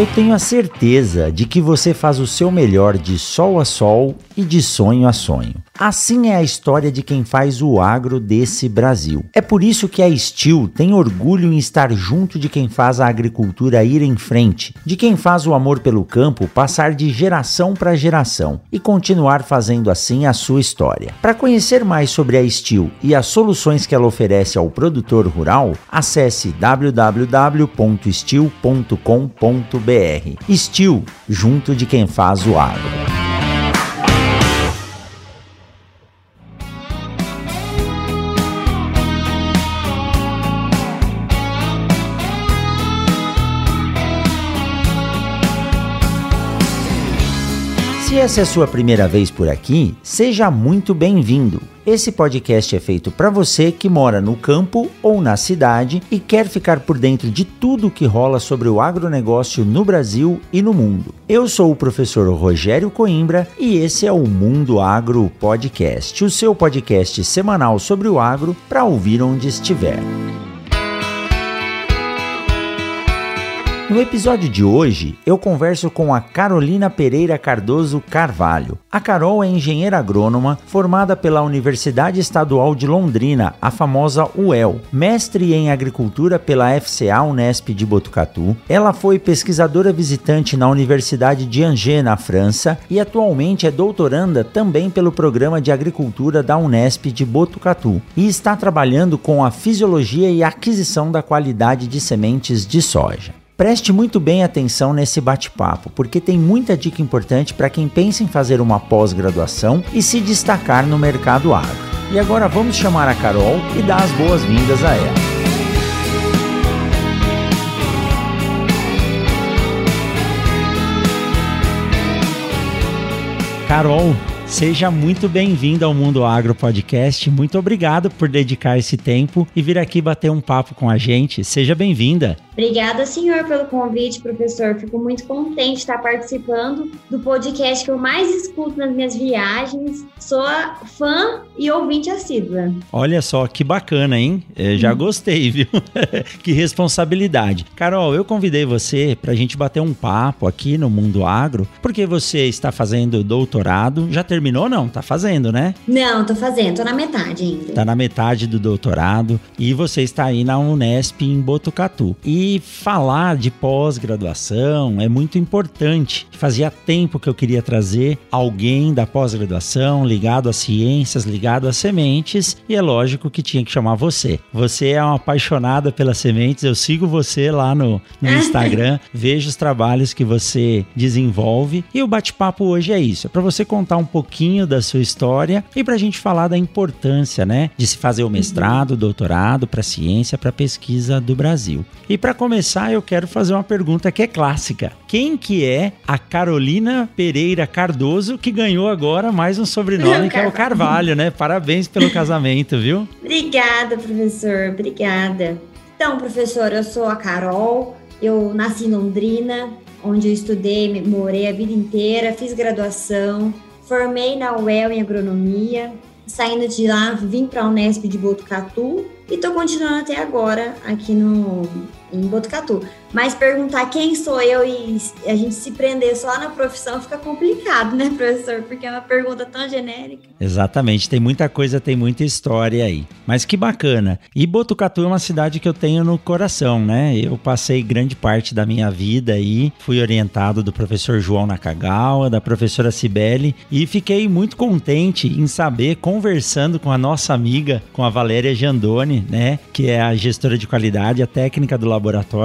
Eu tenho a certeza de que você faz o seu melhor de sol a sol e de sonho a sonho. Assim é a história de quem faz o agro desse Brasil. É por isso que a Steel tem orgulho em estar junto de quem faz a agricultura ir em frente, de quem faz o amor pelo campo passar de geração para geração e continuar fazendo assim a sua história. Para conhecer mais sobre a Steel e as soluções que ela oferece ao produtor rural, acesse www.steel.com.br. Steel, junto de quem faz o agro. Se essa é a sua primeira vez por aqui, seja muito bem-vindo. Esse podcast é feito para você que mora no campo ou na cidade e quer ficar por dentro de tudo que rola sobre o agronegócio no Brasil e no mundo. Eu sou o professor Rogério Coimbra e esse é o Mundo Agro Podcast, o seu podcast semanal sobre o agro para ouvir onde estiver. No episódio de hoje, eu converso com a Carolina Pereira Cardoso Carvalho. A Carol é engenheira agrônoma formada pela Universidade Estadual de Londrina, a famosa UEL, mestre em agricultura pela FCA Unesp de Botucatu. Ela foi pesquisadora visitante na Universidade de Angers, na França, e atualmente é doutoranda também pelo programa de agricultura da Unesp de Botucatu e está trabalhando com a fisiologia e aquisição da qualidade de sementes de soja. Preste muito bem atenção nesse bate-papo, porque tem muita dica importante para quem pensa em fazer uma pós-graduação e se destacar no mercado agro. E agora vamos chamar a Carol e dar as boas-vindas a ela. Carol, Seja muito bem-vindo ao Mundo Agro Podcast. Muito obrigado por dedicar esse tempo e vir aqui bater um papo com a gente. Seja bem-vinda. Obrigada, senhor, pelo convite, professor. Fico muito contente de estar participando do podcast que eu mais escuto nas minhas viagens. Sou fã e ouvinte assídua. Olha só que bacana, hein? Eu já hum. gostei, viu? que responsabilidade. Carol, eu convidei você para a gente bater um papo aqui no Mundo Agro, porque você está fazendo doutorado, já terminou terminou não? Tá fazendo, né? Não, tô fazendo, tô na metade ainda. Tá na metade do doutorado e você está aí na Unesp em Botucatu. E falar de pós-graduação é muito importante. Fazia tempo que eu queria trazer alguém da pós-graduação ligado às ciências, ligado às sementes, e é lógico que tinha que chamar você. Você é uma apaixonada pelas sementes, eu sigo você lá no, no Instagram, vejo os trabalhos que você desenvolve e o bate-papo hoje é isso, é para você contar um pouco pouquinho da sua história e para a gente falar da importância, né, de se fazer o mestrado, doutorado para ciência, para pesquisa do Brasil. E para começar, eu quero fazer uma pergunta que é clássica. Quem que é a Carolina Pereira Cardoso que ganhou agora mais um sobrenome que é o Carvalho, né? Parabéns pelo casamento, viu? Obrigada, professor. Obrigada. Então, professor, eu sou a Carol. Eu nasci em Londrina, onde eu estudei, morei a vida inteira, fiz graduação, Formei na UEL em agronomia, saindo de lá, vim para a Unesp de Botucatu e estou continuando até agora aqui no, em Botucatu. Mas perguntar quem sou eu e a gente se prender só na profissão fica complicado, né, professor? Porque é uma pergunta tão genérica. Exatamente, tem muita coisa, tem muita história aí. Mas que bacana. E Botucatu é uma cidade que eu tenho no coração, né? Eu passei grande parte da minha vida aí, fui orientado do professor João Nakagawa, da professora Cibele, e fiquei muito contente em saber, conversando com a nossa amiga, com a Valéria Giandoni, né, que é a gestora de qualidade, a técnica do laboratório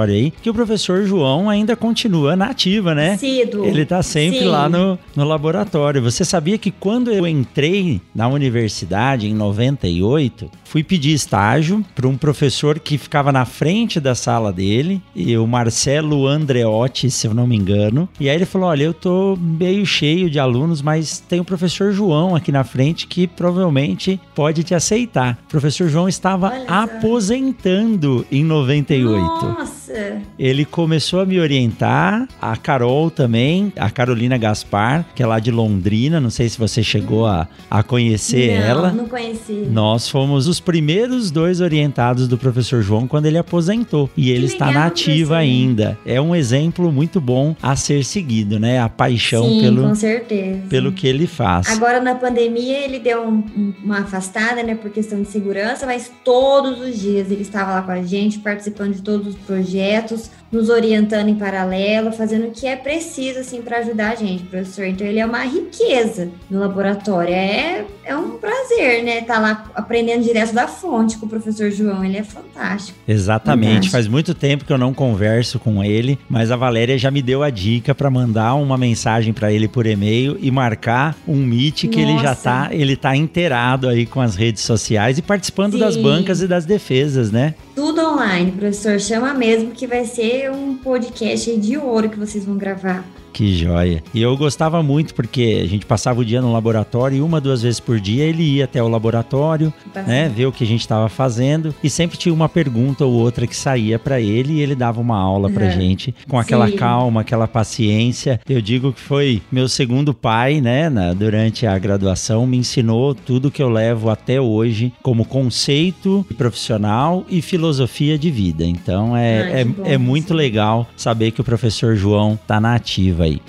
aí, que o professor João ainda continua na ativa, né? Cido. Ele tá sempre Sim. lá no, no laboratório. Você sabia que quando eu entrei na universidade em 98, fui pedir estágio para um professor que ficava na frente da sala dele, e o Marcelo Andreotti, se eu não me engano. E aí ele falou: Olha, eu tô meio cheio de alunos, mas tem o professor João aqui na frente que provavelmente pode te aceitar. O professor João estava aposentando em 98. Nossa! Ele começou a me orientar, a Carol também, a Carolina Gaspar, que é lá de Londrina, não sei se você chegou a, a conhecer não, ela. não conheci. Nós fomos os primeiros dois orientados do professor João quando ele aposentou. E ele Que está na ativa ainda. É um exemplo muito bom a ser seguido, né? A paixão Sim, pelo, com certeza. pelo que ele faz. Agora na pandemia ele deu um- uma afastada, né, por questão de segurança, mas todos os dias ele estava lá com a gente, participando de todos os projetos, nos orientando em paralelo, fazendo o que é preciso assim para ajudar a gente, professor. Então ele é uma riqueza no laboratório. É, é um prazer, né, estar lá aprendendo direto da fonte com o professor João. Ele é fantástico. Exatamente. Verdade. Faz muito tempo que eu não converso com ele, mas a Valéria já me deu a dica para mandar uma mensagem para ele por e-mail e marcar um meet que ele já Nossa. tá, ele tá inteirado aí com as redes sociais e participando das Sim. bancas e das defesas, né? Tudo online, professor. Chama mesmo que vai ser um podcast de ouro que vocês vão gravar. Que joia. E eu gostava muito porque a gente passava o dia no laboratório e uma, duas vezes por dia ele ia até o laboratório, né, ver o que a gente estava fazendo e sempre tinha uma pergunta ou outra que saía para ele e ele dava uma aula pra Uhum. gente com aquela Sim. calma, aquela paciência. Eu digo que foi meu segundo pai, né, na- durante a graduação, me ensinou tudo que eu levo até hoje como conceito profissional e filosofia de vida. Então é, Ai, é, bom, é muito legal saber que o professor João tá na ativa aí.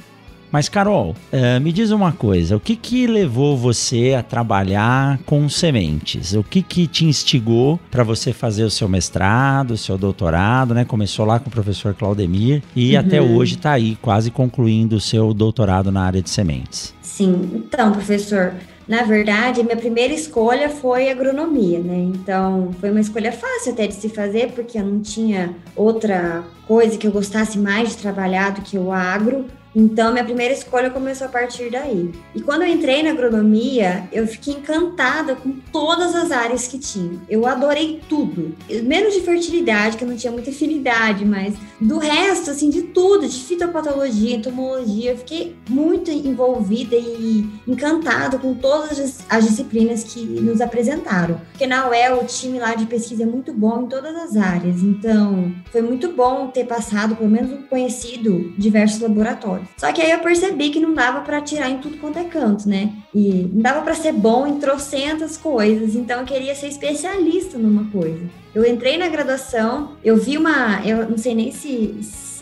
Mas, Carol, eh, me diz uma coisa: o que que levou você a trabalhar com sementes? O que que te instigou para você fazer o seu mestrado, o seu doutorado, né? Começou lá com o professor Claudemir e Uhum. até hoje está aí, quase concluindo o seu doutorado na área de sementes. Sim, então, professor, na verdade, minha primeira escolha foi agronomia, né? Então, foi uma escolha fácil até de se fazer, porque eu não tinha outra coisa que eu gostasse mais de trabalhar do que o agro. Então, minha primeira escolha começou a partir daí. E quando eu entrei na agronomia, eu fiquei encantada com todas as áreas que tinha. Eu adorei tudo. Menos de fertilidade, que eu não tinha muita afinidade, mas do resto, assim, de tudo, de fitopatologia, entomologia, eu fiquei muito envolvida e encantada com todas as, as disciplinas que nos apresentaram. Porque na UEL, o time lá de pesquisa é muito bom em todas as áreas. Então, foi muito bom ter passado, pelo menos, conhecido diversos laboratórios. Só que aí eu percebi que não dava para tirar em tudo quanto é canto, né? E não dava para ser bom em trocentas coisas. Então, eu queria ser especialista numa coisa. Eu entrei na graduação, eu vi uma, eu não sei nem se,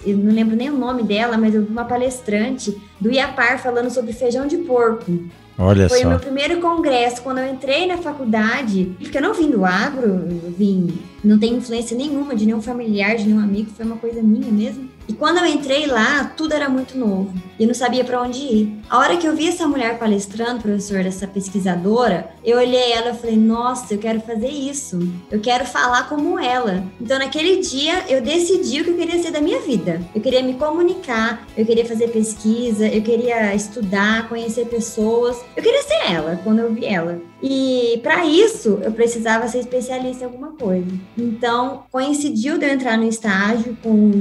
eu não lembro nem o nome dela, mas eu vi uma palestrante do IAPAR falando sobre feijão de porco. Olha Foi o só. meu primeiro congresso. Quando eu entrei na faculdade, porque eu não vim do agro, eu vim, não tem influência nenhuma de nenhum familiar, de nenhum amigo, foi uma coisa minha mesmo. E quando eu entrei lá, tudo era muito novo. E eu não sabia para onde ir. A hora que eu vi essa mulher palestrando, professor, essa pesquisadora, eu olhei ela e falei: "Nossa, eu quero fazer isso. Eu quero falar como ela". Então, naquele dia, eu decidi o que eu queria ser da minha vida. Eu queria me comunicar, eu queria fazer pesquisa, eu queria estudar, conhecer pessoas. Eu queria ser ela quando eu vi ela. E para isso, eu precisava ser especialista em alguma coisa. Então, coincidiu de eu entrar no estágio com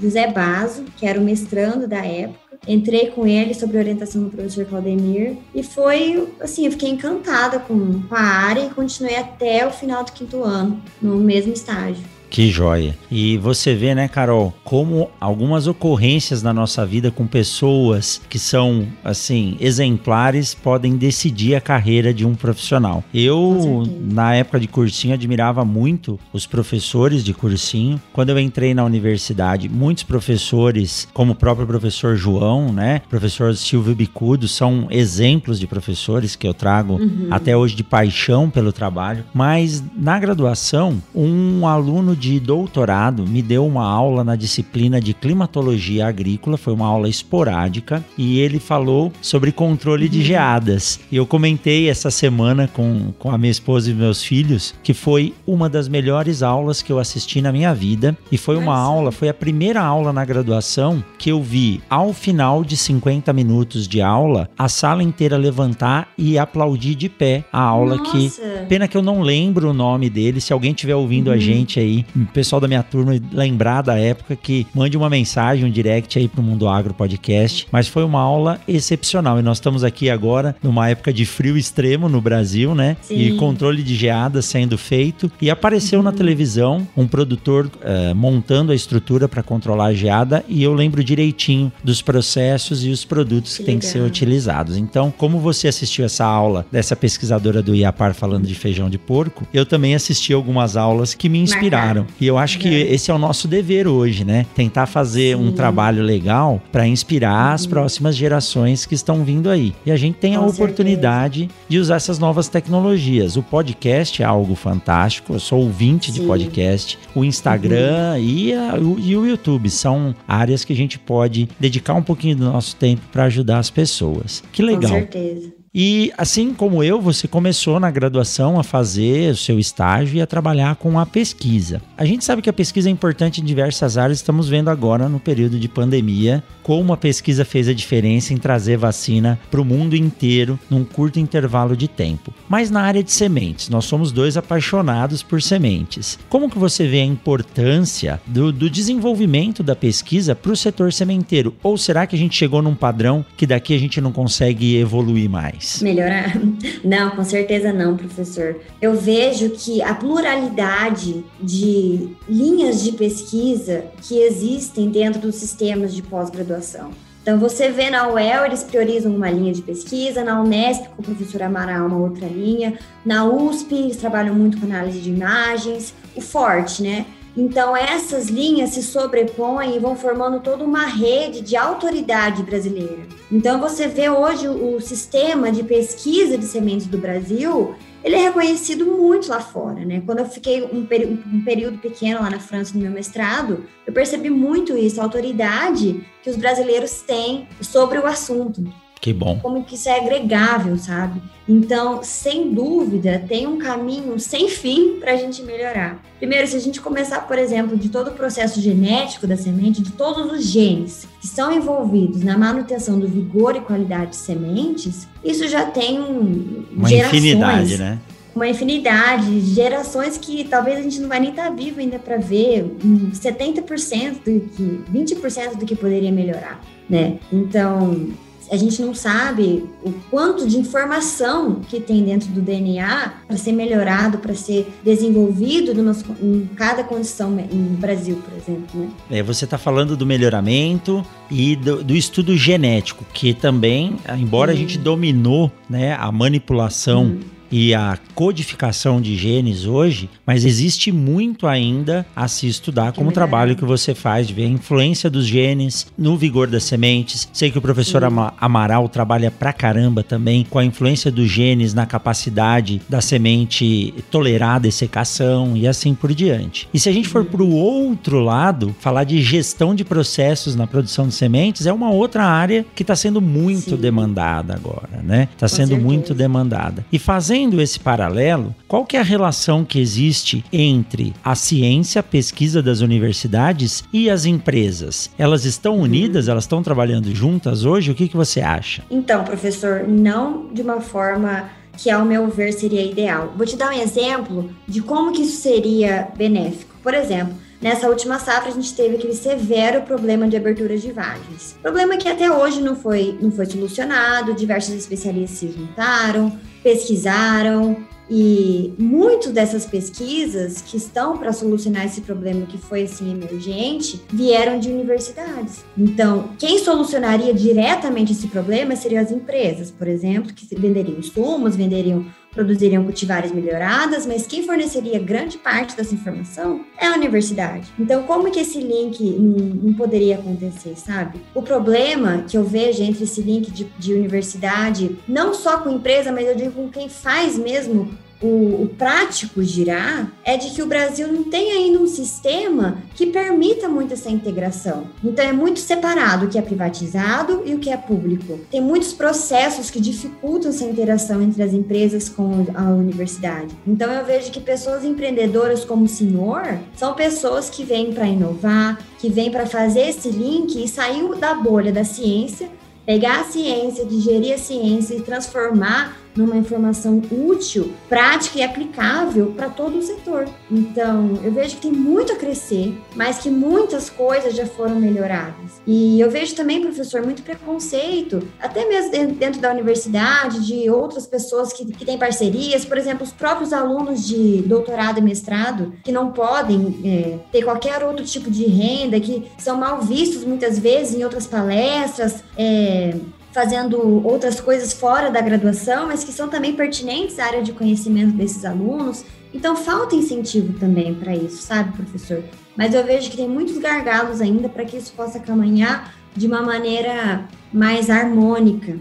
José Basso, que era o mestrando da época. Entrei com ele sob orientação do professor Claudemir e foi assim, eu fiquei encantada com, com a área e continuei até o final do quinto ano, no mesmo estágio. Que joia. E você vê, né, Carol, como algumas ocorrências na nossa vida com pessoas que são, assim, exemplares podem decidir a carreira de um profissional. Eu, na época de cursinho, admirava muito os professores de cursinho. Quando eu entrei na universidade, muitos professores, como o próprio professor João, né, professor Silvio Bicudo, são exemplos de professores que eu trago Uhum. até hoje de paixão pelo trabalho, mas na graduação, um aluno de doutorado me deu uma aula na disciplina de climatologia agrícola, foi uma aula esporádica, e ele falou sobre controle de geadas. E eu comentei essa semana com, com a minha esposa e meus filhos que foi uma das melhores aulas que eu assisti na minha vida. E foi uma Nossa. aula, foi a primeira aula na graduação que eu vi ao final de 50 minutos de aula a sala inteira levantar e aplaudir de pé a aula Nossa. que. Pena que eu não lembro o nome dele. Se alguém estiver ouvindo uhum. a gente aí, o pessoal da minha turma lembrar da época, que mande uma mensagem, um direct aí pro Mundo Agro Podcast. Mas foi uma aula excepcional. E nós estamos aqui agora numa época de frio extremo no Brasil, né? Sim. E controle de geada sendo feito. E apareceu uhum. na televisão um produtor uh, montando a estrutura para controlar a geada. E eu lembro direitinho dos processos e os produtos que, que têm que ser utilizados. Então, como você assistiu essa aula dessa pesquisadora do IAPAR falando de feijão de porco, eu também assisti algumas aulas que me inspiraram. E eu acho que esse é o nosso dever hoje, né? Tentar fazer Sim. um trabalho legal para inspirar uhum. as próximas gerações que estão vindo aí. E a gente tem Com a oportunidade certeza. de usar essas novas tecnologias. O podcast é algo fantástico. Eu sou ouvinte Sim. de podcast. O Instagram uhum. e, a, o, e o YouTube são áreas que a gente pode dedicar um pouquinho do nosso tempo para ajudar as pessoas. Que legal. Com certeza. E assim como eu, você começou na graduação a fazer o seu estágio e a trabalhar com a pesquisa. A gente sabe que a pesquisa é importante em diversas áreas, estamos vendo agora no período de pandemia como a pesquisa fez a diferença em trazer vacina para o mundo inteiro num curto intervalo de tempo. Mas na área de sementes, nós somos dois apaixonados por sementes. Como que você vê a importância do, do desenvolvimento da pesquisa para o setor sementeiro? Ou será que a gente chegou num padrão que daqui a gente não consegue evoluir mais? Mais. Melhorar? Não, com certeza não, professor. Eu vejo que a pluralidade de linhas de pesquisa que existem dentro dos sistemas de pós-graduação. Então, você vê na UEL, eles priorizam uma linha de pesquisa, na Unesp, com o professor Amaral, uma outra linha, na USP, eles trabalham muito com análise de imagens, o Forte, né? Então, essas linhas se sobrepõem e vão formando toda uma rede de autoridade brasileira. Então, você vê hoje o, sistema de pesquisa de sementes do Brasil, ele é reconhecido muito lá fora, né? Quando eu fiquei um, um, período pequeno lá na França no meu mestrado, eu percebi muito isso, a autoridade que os brasileiros têm sobre o assunto. Que bom. Como que isso é agregável, sabe? Então, sem dúvida, tem um caminho sem fim para a gente melhorar. Primeiro, se a gente começar, por exemplo, de todo o processo genético da semente, de todos os genes que estão envolvidos na manutenção do vigor e qualidade de sementes, isso já tem um, uma gerações, infinidade, né? Uma infinidade de gerações que talvez a gente não vai nem estar tá vivo ainda para ver 70% do que 20% do que poderia melhorar, né? Então, a gente não sabe o quanto de informação que tem dentro do DNA para ser melhorado, para ser desenvolvido em cada condição no Brasil, por exemplo. Né? É, você está falando do melhoramento e do, do, estudo genético, que também, embora a gente dominou né, a manipulação. Hum e a codificação de genes hoje, mas existe muito ainda a se estudar como o trabalho que você faz de ver a influência dos genes no vigor das sementes. Sei que o professor Sim. Amaral trabalha pra caramba também com a influência dos genes na capacidade da semente tolerar a dessecação e assim por diante. E se a gente for para o outro lado, falar de gestão de processos na produção de sementes é uma outra área que está sendo muito Sim. demandada agora, né? Está sendo certeza. muito demandada. E fazendo Fazendo esse paralelo, qual que é a relação que existe entre a ciência, a pesquisa das universidades e as empresas? Elas estão uhum. unidas? Elas estão trabalhando juntas hoje? O que, que você acha? Então, professor, não de uma forma que, ao meu ver, seria ideal. Vou te dar um exemplo de como que isso seria benéfico. Por exemplo, Nessa última safra, a gente teve aquele severo problema de abertura de vagens. Problema que até hoje não foi, não foi solucionado, diversos especialistas se juntaram, pesquisaram, e muitas dessas pesquisas que estão para solucionar esse problema que foi assim emergente vieram de universidades. Então, quem solucionaria diretamente esse problema seriam as empresas, por exemplo, que venderiam insumos, venderiam produziriam cultivares melhoradas, mas quem forneceria grande parte dessa informação é a universidade. Então, como que esse link não, poderia acontecer, sabe? O problema que eu vejo entre esse link de, de universidade, não só com empresa, mas eu digo com quem faz mesmo o, o, prático girar é de que o Brasil não tem ainda um sistema que permita muito essa integração. Então é muito separado o que é privatizado e o que é público. Tem muitos processos que dificultam essa interação entre as empresas com a universidade. Então eu vejo que pessoas empreendedoras como o senhor são pessoas que vêm para inovar, que vêm para fazer esse link e sair da bolha da ciência pegar a ciência, digerir a ciência e transformar numa informação útil, prática e aplicável para todo o setor. Então, eu vejo que tem muito a crescer, mas que muitas coisas já foram melhoradas. E eu vejo também, professor, muito preconceito, até mesmo dentro da universidade, de outras pessoas que, que têm parcerias, por exemplo, os próprios alunos de doutorado e mestrado, que não podem é, ter qualquer outro tipo de renda, que são mal vistos muitas vezes em outras palestras. É, fazendo outras coisas fora da graduação, mas que são também pertinentes à área de conhecimento desses alunos. Então, falta incentivo também para isso, sabe, professor? Mas eu vejo que tem muitos gargalos ainda para que isso possa caminhar de uma maneira mais harmônica.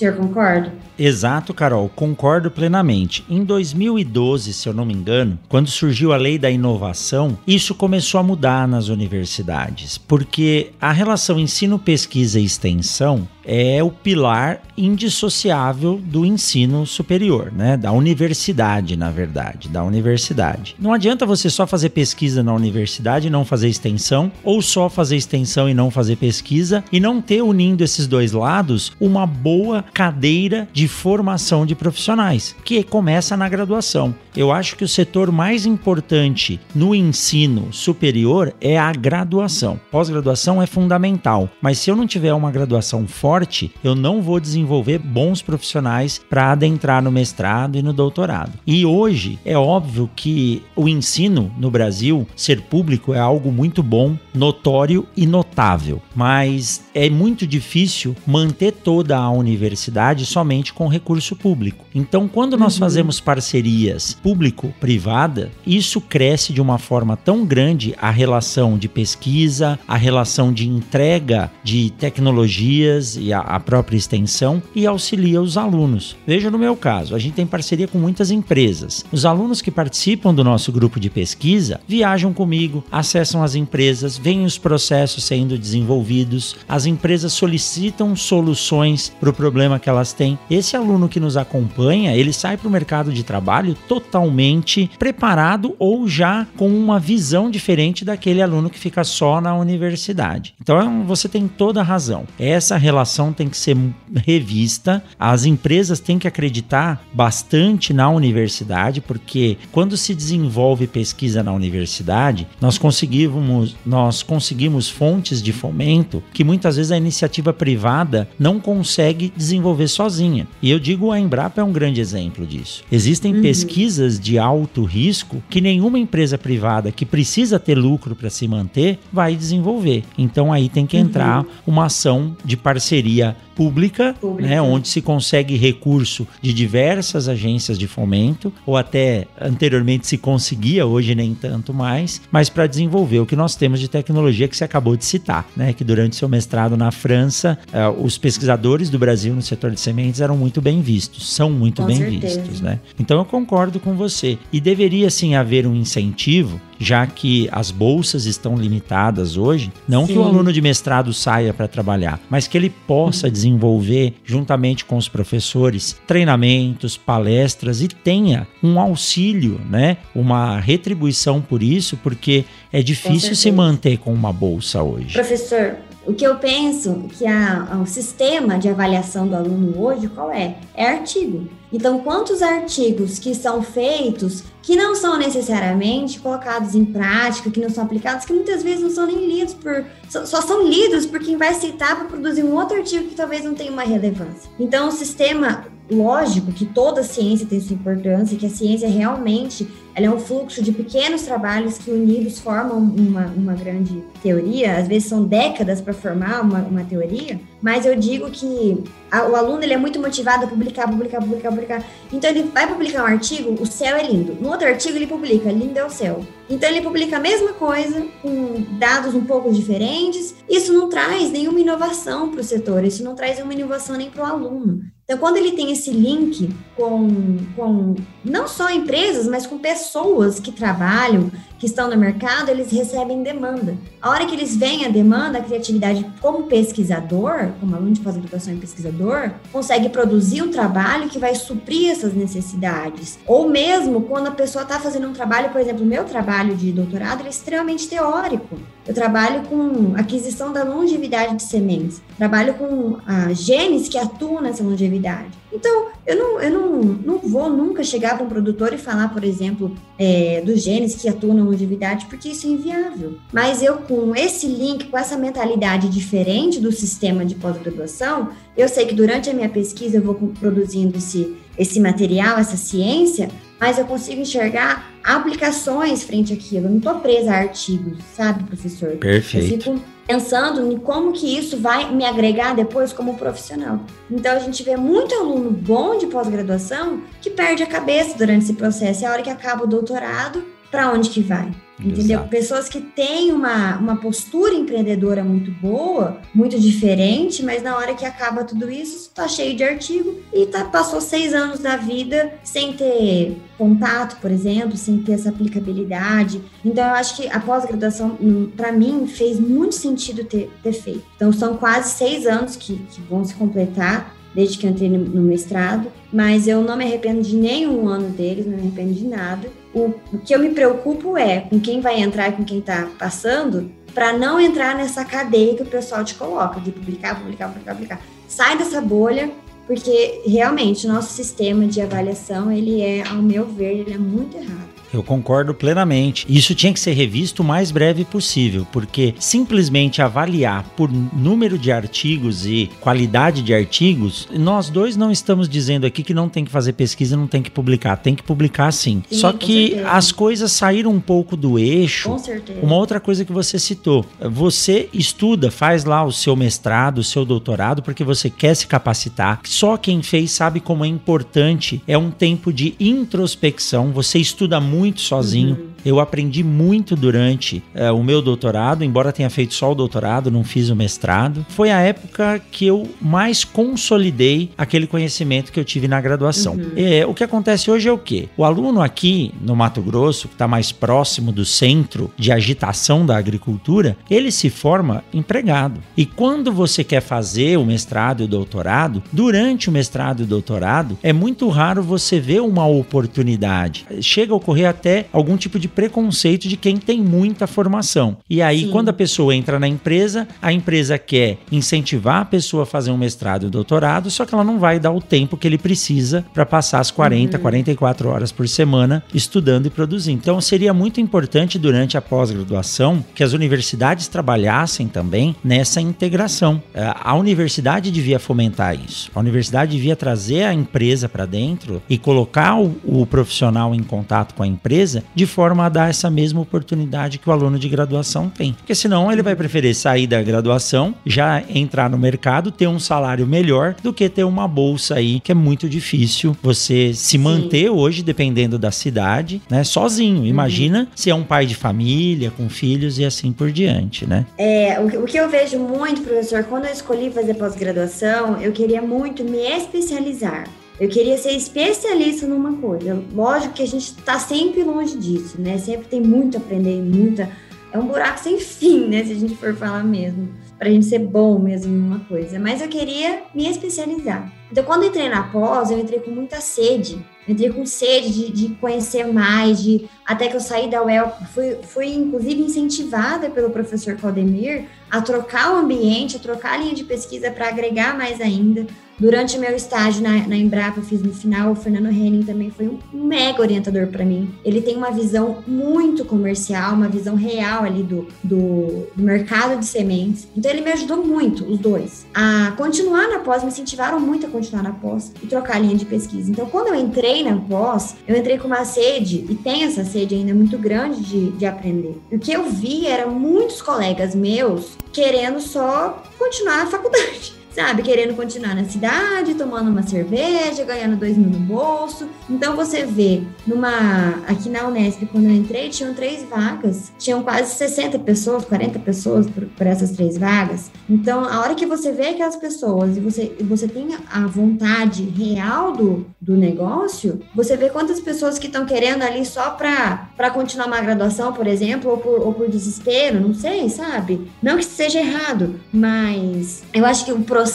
Senhor concorda? Exato, Carol, concordo plenamente. Em 2012, se eu não me engano, quando surgiu a lei da inovação, isso começou a mudar nas universidades, porque a relação ensino, pesquisa e extensão é o pilar indissociável do ensino superior, né? Da universidade, na verdade, da universidade. Não adianta você só fazer pesquisa na universidade e não fazer extensão, ou só fazer extensão e não fazer pesquisa, e não ter unindo esses dois lados uma boa cadeira de formação de profissionais, que começa na graduação. Eu acho que o setor mais importante no ensino superior é a graduação. Pós-graduação é fundamental, mas se eu não tiver uma graduação forte eu não vou desenvolver bons profissionais para adentrar no mestrado e no doutorado. E hoje é óbvio que o ensino no Brasil, ser público, é algo muito bom, notório e notável, mas é muito difícil manter toda a universidade somente com recurso público. Então, quando nós uhum. fazemos parcerias público-privada, isso cresce de uma forma tão grande a relação de pesquisa, a relação de entrega de tecnologias e a, a própria extensão e auxilia os alunos. Veja no meu caso, a gente tem parceria com muitas empresas. Os alunos que participam do nosso grupo de pesquisa viajam comigo, acessam as empresas, veem os processos sendo desenvolvidos, as empresas solicitam soluções para o problema que elas têm. Esse aluno que nos acompanha, ele sai para o mercado de trabalho totalmente preparado ou já com uma visão diferente daquele aluno que fica só na universidade. Então você tem toda a razão. Essa relação tem que ser revista. As empresas têm que acreditar bastante na universidade, porque quando se desenvolve pesquisa na universidade, nós conseguimos, nós conseguimos fontes de fomento que muitas vezes a iniciativa privada não consegue desenvolver sozinha. E eu digo a Embrapa é um grande exemplo disso. Existem uhum. pesquisas de alto risco que nenhuma empresa privada que precisa ter lucro para se manter vai desenvolver. Então aí tem que entrar uhum. uma ação de parceria pública, pública, Né, onde se consegue recurso de diversas agências de fomento, ou até anteriormente se conseguia, hoje nem tanto mais, mas para desenvolver o que nós temos de tecnologia que você acabou de citar, né, que durante seu mestrado na França, uh, os pesquisadores do Brasil no setor de sementes eram muito bem vistos, são muito com bem certeza. vistos. Né? Então eu concordo com você. E deveria sim haver um incentivo já que as bolsas estão limitadas hoje, não Sim. que o aluno de mestrado saia para trabalhar, mas que ele possa uhum. desenvolver, juntamente com os professores, treinamentos, palestras e tenha um auxílio, né? Uma retribuição por isso, porque é difícil se manter com uma bolsa hoje. Professor, o que eu penso que a, o sistema de avaliação do aluno hoje, qual é? É artigo. Então, quantos artigos que são feitos que não são necessariamente colocados em prática, que não são aplicados, que muitas vezes não são nem lidos por. só são lidos por quem vai citar para produzir um outro artigo que talvez não tenha uma relevância. Então, o sistema lógico que toda ciência tem sua importância, que a ciência realmente ela é um fluxo de pequenos trabalhos que unidos formam uma, uma grande teoria, às vezes são décadas para formar uma, uma teoria, mas eu digo que a, o aluno ele é muito motivado a publicar, publicar, publicar, publicar. Então ele vai publicar um artigo, o céu é lindo. No outro artigo ele publica, lindo é o céu. Então ele publica a mesma coisa, com dados um pouco diferentes. Isso não traz nenhuma inovação para o setor, isso não traz nenhuma inovação nem para o aluno. Então, quando ele tem esse link com, com não só empresas, mas com pessoas que trabalham, que estão no mercado, eles recebem demanda. A hora que eles veem a demanda, a criatividade como pesquisador, como aluno de pós-graduação e pesquisador, consegue produzir um trabalho que vai suprir essas necessidades. Ou mesmo quando a pessoa está fazendo um trabalho, por exemplo, o meu trabalho de doutorado é extremamente teórico. Eu trabalho com aquisição da longevidade de sementes, trabalho com ah, genes que atuam nessa longevidade. Então, eu não, eu não, não vou nunca chegar para um produtor e falar, por exemplo, é, dos genes que atuam na longevidade, porque isso é inviável. Mas eu, com esse link, com essa mentalidade diferente do sistema de pós-graduação, eu sei que durante a minha pesquisa eu vou produzindo esse, esse material, essa ciência, mas eu consigo enxergar aplicações frente àquilo. Eu não estou presa a artigos, sabe, professor? Perfeito. Eu fico pensando em como que isso vai me agregar depois como profissional. Então a gente vê muito aluno bom de pós-graduação que perde a cabeça durante esse processo. É a hora que acaba o doutorado, para onde que vai? Entendeu? Exato. Pessoas que têm uma, uma postura empreendedora muito boa, muito diferente, mas na hora que acaba tudo isso, está cheio de artigo e tá, passou seis anos da vida sem ter contato, por exemplo, sem ter essa aplicabilidade. Então, eu acho que a pós-graduação, hum, para mim, fez muito sentido ter, ter feito. Então, são quase seis anos que, que vão se completar desde que entrei no, mestrado, mas eu não me arrependo de nenhum ano deles, não me arrependo de nada. O, o que eu me preocupo é com quem vai entrar, com quem está passando, para não entrar nessa cadeia que o pessoal te coloca, de publicar, publicar, publicar, publicar. Sai dessa bolha, porque realmente o nosso sistema de avaliação, ele é, ao meu ver, ele é muito errado. Eu concordo plenamente. Isso tinha que ser revisto o mais breve possível, porque simplesmente avaliar por número de artigos e qualidade de artigos, nós dois não estamos dizendo aqui que não tem que fazer pesquisa, não tem que publicar, tem que publicar sim. sim Só que as coisas saíram um pouco do eixo. Com certeza. Uma outra coisa que você citou, você estuda, faz lá o seu mestrado, o seu doutorado, porque você quer se capacitar. Só quem fez sabe como é importante. É um tempo de introspecção. Você estuda muito muito sozinho. Uhum. Eu aprendi muito durante é, o meu doutorado, embora tenha feito só o doutorado, não fiz o mestrado. Foi a época que eu mais consolidei aquele conhecimento que eu tive na graduação. Uhum. É, o que acontece hoje é o quê? O aluno aqui no Mato Grosso, que está mais próximo do centro de agitação da agricultura, ele se forma empregado. E quando você quer fazer o mestrado e o doutorado, durante o mestrado e o doutorado, é muito raro você ver uma oportunidade. Chega a ocorrer até algum tipo de preconceito de quem tem muita formação. E aí, Sim. quando a pessoa entra na empresa, a empresa quer incentivar a pessoa a fazer um mestrado e doutorado, só que ela não vai dar o tempo que ele precisa para passar as 40, uhum. 44 horas por semana estudando e produzindo. Então, seria muito importante durante a pós-graduação que as universidades trabalhassem também nessa integração. É, a universidade devia fomentar isso. A universidade devia trazer a empresa para dentro e colocar o, o profissional em contato com a empresa de forma a dar essa mesma oportunidade que o aluno de graduação tem. Porque senão ele vai preferir sair da graduação, já entrar no mercado, ter um salário melhor do que ter uma bolsa aí que é muito difícil você se manter Sim. hoje dependendo da cidade, né, sozinho. Uhum. Imagina uhum. se é um pai de família com filhos e assim por diante, né? É, o, o que eu vejo muito, professor, quando eu escolhi fazer pós-graduação, eu queria muito me especializar. Eu queria ser especialista numa coisa. Lógico que a gente está sempre longe disso, né? Sempre tem muito a aprender, muita. É um buraco sem fim, né? Se a gente for falar mesmo. Para a gente ser bom mesmo numa coisa. Mas eu queria me especializar. Então, quando entrei na pós, eu entrei com muita sede. Eu entrei com sede de, de conhecer mais, de até que eu saí da UEL. Fui, fui, inclusive, incentivada pelo professor Claudemir a trocar o ambiente, a trocar a linha de pesquisa para agregar mais ainda. Durante meu estágio na, na Embrapa, fiz no final, o Fernando Henning também foi um mega orientador para mim. Ele tem uma visão muito comercial, uma visão real ali do, do, do, mercado de sementes. Então ele me ajudou muito, os dois, a continuar na pós, me incentivaram muito a continuar na pós e trocar a linha de pesquisa. Então quando eu entrei na pós, eu entrei com uma sede, e tem essa sede ainda muito grande de, de aprender. O que eu vi era muitos colegas meus querendo só continuar na faculdade sabe, querendo continuar na cidade, tomando uma cerveja, ganhando dois mil no bolso. Então você vê, numa aqui na Unesp, quando eu entrei, tinham três vagas, tinham quase 60 pessoas, 40 pessoas por, por essas três vagas. Então, a hora que você vê aquelas pessoas e você, você tem a vontade real do, do negócio, você vê quantas pessoas que estão querendo ali só para continuar uma graduação, por exemplo, ou por, ou por desespero, não sei, sabe? Não que seja errado, mas eu acho que o processo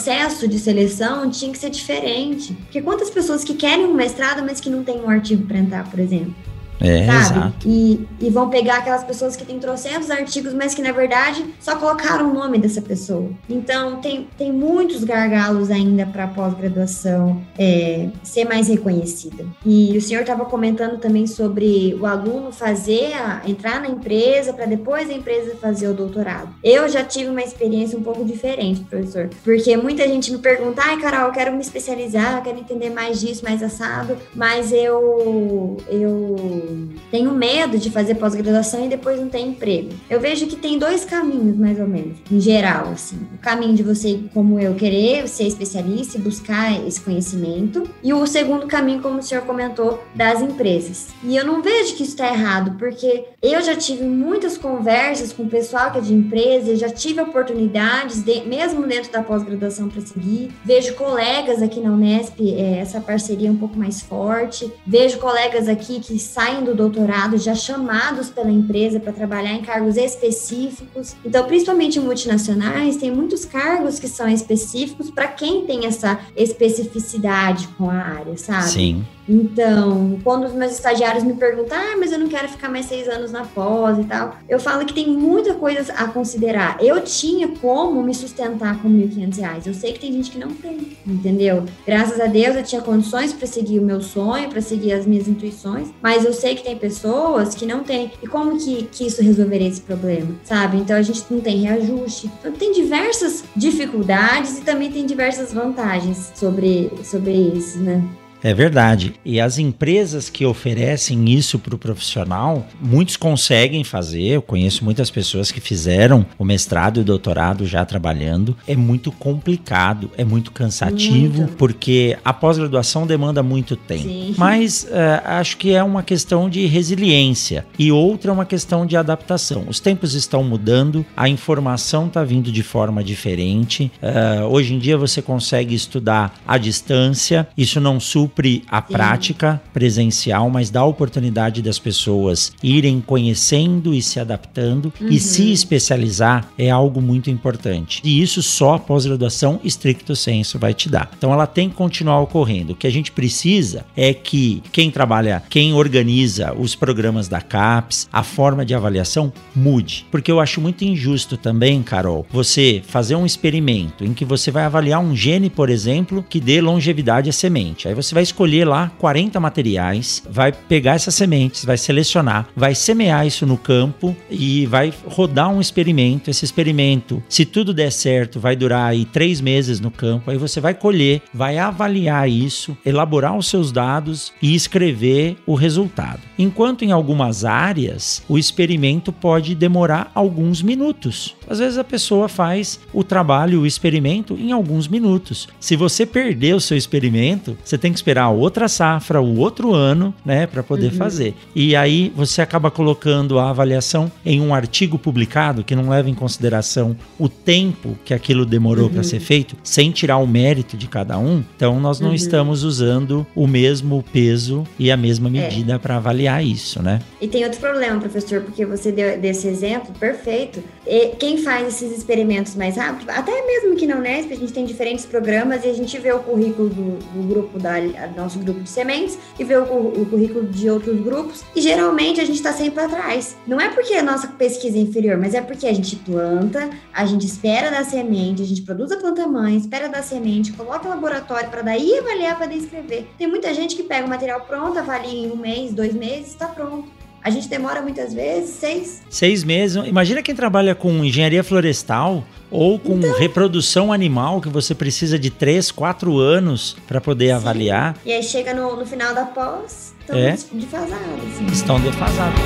de seleção tinha que ser diferente. Porque quantas pessoas que querem um mestrado, mas que não tem um artigo para entrar, por exemplo? É, sabe? exato. E, e vão pegar aquelas pessoas que têm trocentos artigos, mas que na verdade só colocaram o nome dessa pessoa. Então tem, tem muitos gargalos ainda para pós-graduação é, ser mais reconhecida. E o senhor estava comentando também sobre o aluno fazer a, entrar na empresa para depois a empresa fazer o doutorado. Eu já tive uma experiência um pouco diferente, professor, porque muita gente me pergunta, ai, Carol, eu quero me especializar, eu quero entender mais disso, mais assado, mas eu eu tenho medo de fazer pós-graduação e depois não ter emprego. Eu vejo que tem dois caminhos, mais ou menos, em geral, assim. O caminho de você, como eu, querer ser especialista e buscar esse conhecimento. E o segundo caminho, como o senhor comentou, das empresas. E eu não vejo que isso está errado, porque eu já tive muitas conversas com o pessoal que é de empresa, já tive oportunidades, de, mesmo dentro da pós-graduação, para seguir. Vejo colegas aqui na Unesp, é, essa parceria um pouco mais forte. Vejo colegas aqui que saem saem do doutorado já chamados pela empresa para trabalhar em cargos específicos. Então, principalmente multinacionais, tem muitos cargos que são específicos para quem tem essa especificidade com a área, sabe? Sim. Então, quando os meus estagiários me perguntam, ah, mas eu não quero ficar mais seis anos na pós e tal, eu falo que tem muita coisa a considerar. Eu tinha como me sustentar com R$ 1.500. Eu sei que tem gente que não tem, entendeu? Graças a Deus eu tinha condições para seguir o meu sonho, para seguir as minhas intuições, mas eu sei que tem pessoas que não têm. E como que, que isso resolveria esse problema, sabe? Então a gente não tem reajuste. Então tem diversas dificuldades e também tem diversas vantagens sobre, sobre isso, né? É verdade. E as empresas que oferecem isso para o profissional, muitos conseguem fazer. Eu conheço muitas pessoas que fizeram o mestrado e o doutorado já trabalhando. É muito complicado, é muito cansativo, muito. porque a pós-graduação demanda muito tempo. Sim. Mas uh, acho que é uma questão de resiliência e outra é uma questão de adaptação. Os tempos estão mudando, a informação está vindo de forma diferente. Uh, hoje em dia você consegue estudar à distância, isso não supre a Sim. prática presencial, mas dá a oportunidade das pessoas irem conhecendo e se adaptando uhum. e se especializar é algo muito importante. E isso só a pós-graduação estricto senso vai te dar. Então ela tem que continuar ocorrendo. O que a gente precisa é que quem trabalha, quem organiza os programas da CAPES, a forma de avaliação mude. Porque eu acho muito injusto também, Carol, você fazer um experimento em que você vai avaliar um gene, por exemplo, que dê longevidade à semente. Aí você vai escolher lá 40 materiais, vai pegar essas sementes, vai selecionar, vai semear isso no campo e vai rodar um experimento. Esse experimento, se tudo der certo, vai durar aí três meses no campo. Aí você vai colher, vai avaliar isso, elaborar os seus dados e escrever o resultado. Enquanto em algumas áreas o experimento pode demorar alguns minutos. Às vezes a pessoa faz o trabalho, o experimento em alguns minutos. Se você perder o seu experimento, você tem que esperar outra safra, o outro ano, né, para poder uhum. fazer. E aí você acaba colocando a avaliação em um artigo publicado que não leva em consideração o tempo que aquilo demorou uhum. para ser feito, sem tirar o mérito de cada um. Então nós não uhum. estamos usando o mesmo peso e a mesma é. medida é. para avaliar isso, né? E tem outro problema, professor, porque você deu desse exemplo perfeito. E quem faz esses experimentos mais rápido, até mesmo que na Unesp, a gente tem diferentes programas e a gente vê o currículo do, do grupo da nosso grupo de sementes e ver o, o currículo de outros grupos. E geralmente a gente está sempre atrás. Não é porque a nossa pesquisa é inferior, mas é porque a gente planta, a gente espera da semente, a gente produz a planta mãe, espera da semente, coloca no laboratório para daí avaliar para descrever. Tem muita gente que pega o material pronto, avalia em um mês, dois meses, está pronto. A gente demora muitas vezes seis. Seis meses. Imagina quem trabalha com engenharia florestal ou com então, reprodução animal que você precisa de três, quatro anos para poder sim. avaliar. E aí chega no, no final da pós, estão é. defasados. Estão defasados.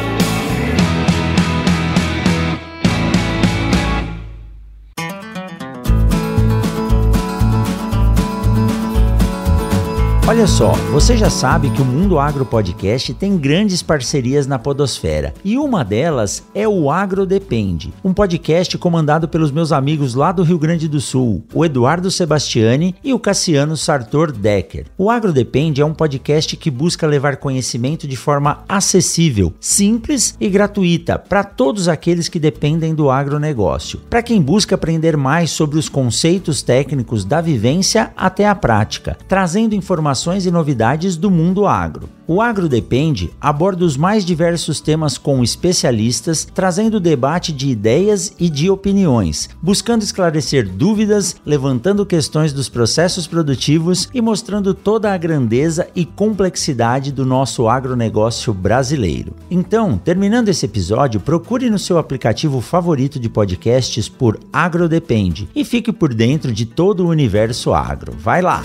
Olha só, você já sabe que o Mundo Agro Podcast tem grandes parcerias na podosfera e uma delas é o Agro Depende, um podcast comandado pelos meus amigos lá do Rio Grande do Sul, o Eduardo Sebastiani e o Cassiano Sartor Decker. O Agro Depende é um podcast que busca levar conhecimento de forma acessível, simples e gratuita para todos aqueles que dependem do agronegócio. Para quem busca aprender mais sobre os conceitos técnicos da vivência até a prática, trazendo informações informações e novidades do mundo agro. O Agro Depende aborda os mais diversos temas com especialistas, trazendo debate de ideias e de opiniões, buscando esclarecer dúvidas, levantando questões dos processos produtivos e mostrando toda a grandeza e complexidade do nosso agronegócio brasileiro. Então, terminando esse episódio, procure no seu aplicativo favorito de podcasts por Agro Depende e fique por dentro de todo o universo agro. Vai lá!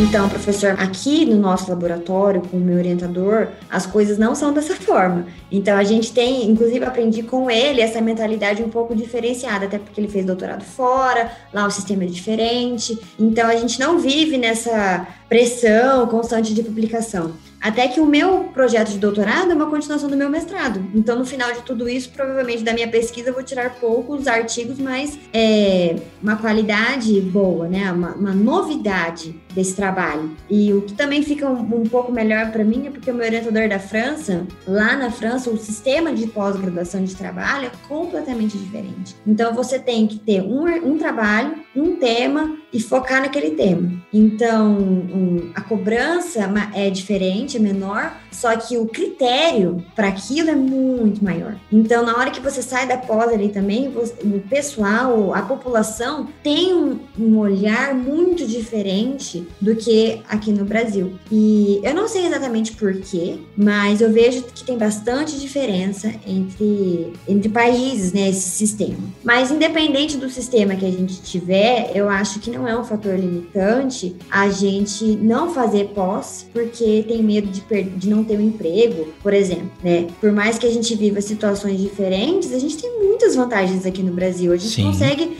Então, professor, aqui no nosso laboratório, com o meu orientador, as coisas não são dessa forma. Então, a gente tem, inclusive, aprendi com ele essa mentalidade um pouco diferenciada, até porque ele fez doutorado fora, lá o sistema é diferente. Então, a gente não vive nessa pressão constante de publicação. Até que o meu projeto de doutorado é uma continuação do meu mestrado. Então, no final de tudo isso, provavelmente da minha pesquisa, eu vou tirar poucos artigos, mas é, uma qualidade boa, né? Uma, uma novidade desse trabalho. E o que também fica um, um pouco melhor para mim é porque o meu orientador da França, lá na França, o sistema de pós-graduação de trabalho é completamente diferente. Então, você tem que ter um, um trabalho, um tema e focar naquele tema. Então, um, a cobrança é diferente é menor, só que o critério para aquilo é muito maior. Então, na hora que você sai da pós ali também, o pessoal, a população tem um, um olhar muito diferente do que aqui no Brasil. E eu não sei exatamente porquê, mas eu vejo que tem bastante diferença entre, entre países, né, esse sistema. Mas independente do sistema que a gente tiver, eu acho que não é um fator limitante a gente não fazer pós, porque tem medo de, de não ter um emprego, por exemplo, né? Por mais que a gente viva situações diferentes, a gente tem muitas vantagens aqui no Brasil. A gente Sim. consegue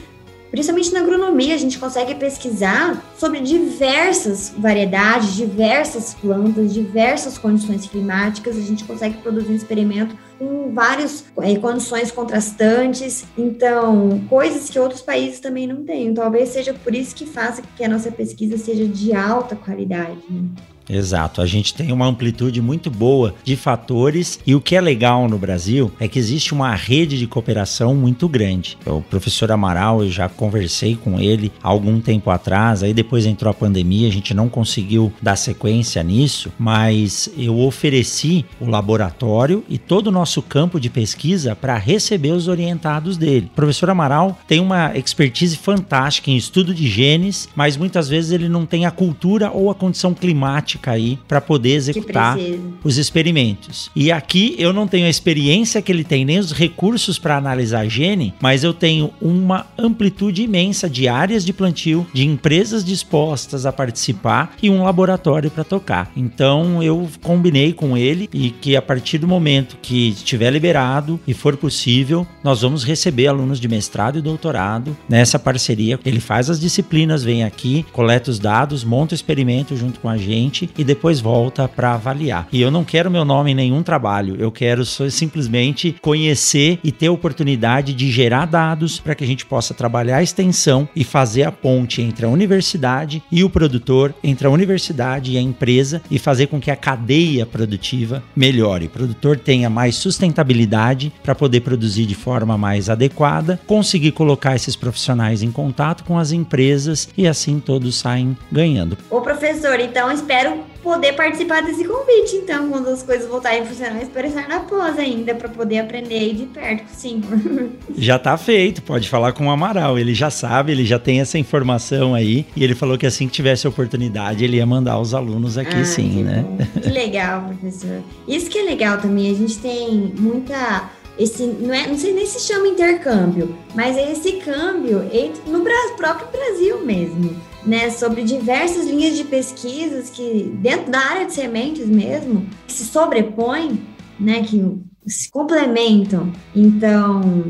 principalmente na agronomia, a gente consegue pesquisar sobre diversas variedades, diversas plantas, diversas condições climáticas. A gente consegue produzir um experimento com várias é, condições contrastantes. Então, coisas que outros países também não têm. Talvez seja por isso que faça que a nossa pesquisa seja de alta qualidade. Né? Exato, a gente tem uma amplitude muito boa de fatores e o que é legal no Brasil é que existe uma rede de cooperação muito grande. O professor Amaral, eu já conversei com ele há algum tempo atrás, aí depois entrou a pandemia, a gente não conseguiu dar sequência nisso, mas eu ofereci o laboratório e todo o nosso campo de pesquisa para receber os orientados dele. O professor Amaral tem uma expertise fantástica em estudo de genes, mas muitas vezes ele não tem a cultura ou a condição climática prática aí para poder executar os experimentos. E aqui eu não tenho a experiência que ele tem, nem os recursos para analisar gene, mas eu tenho uma amplitude imensa de áreas de plantio, de empresas dispostas a participar e um laboratório para tocar. Então eu combinei com ele e que a partir do momento que estiver liberado e for possível, nós vamos receber alunos de mestrado e doutorado nessa parceria. Ele faz as disciplinas, vem aqui, coleta os dados, monta o experimento junto com a gente e depois volta para avaliar. E eu não quero meu nome em nenhum trabalho, eu quero simplesmente conhecer e ter oportunidade de gerar dados para que a gente possa trabalhar a extensão e fazer a ponte entre a universidade e o produtor, entre a universidade e a empresa e fazer com que a cadeia produtiva melhore. O produtor tenha mais sustentabilidade para poder produzir de forma mais adequada, conseguir colocar esses profissionais em contato com as empresas e assim todos saem ganhando. Ô professor, então espero poder participar desse convite, então, quando as coisas voltarem a funcionar, espero estar na pós ainda, para poder aprender aí de perto senhor. Já tá feito, pode falar com o Amaral, ele já sabe, ele já tem essa informação aí, e ele falou que assim que tivesse oportunidade, ele ia mandar os alunos aqui ah, sim, que né? Bom. Que legal, professor. Isso que é legal também, a gente tem muita esse não é não sei nem se chama intercâmbio, mas é esse câmbio entre, no próprio Brasil mesmo né, sobre diversas linhas de pesquisas que, dentro da área de sementes mesmo, se sobrepõem, né, que se complementam. Então,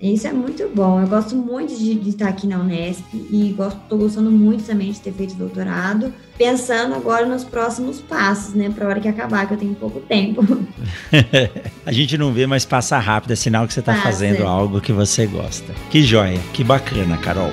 Isso é muito bom. Eu gosto muito de, de estar aqui na Unesp e estou gostando muito também de ter feito doutorado, pensando agora nos próximos passos, né? Para a hora que acabar, que eu tenho pouco tempo. a gente não vê, mas passa rápido, é sinal que você está fazendo algo que você gosta. Que joia, que bacana, Carol.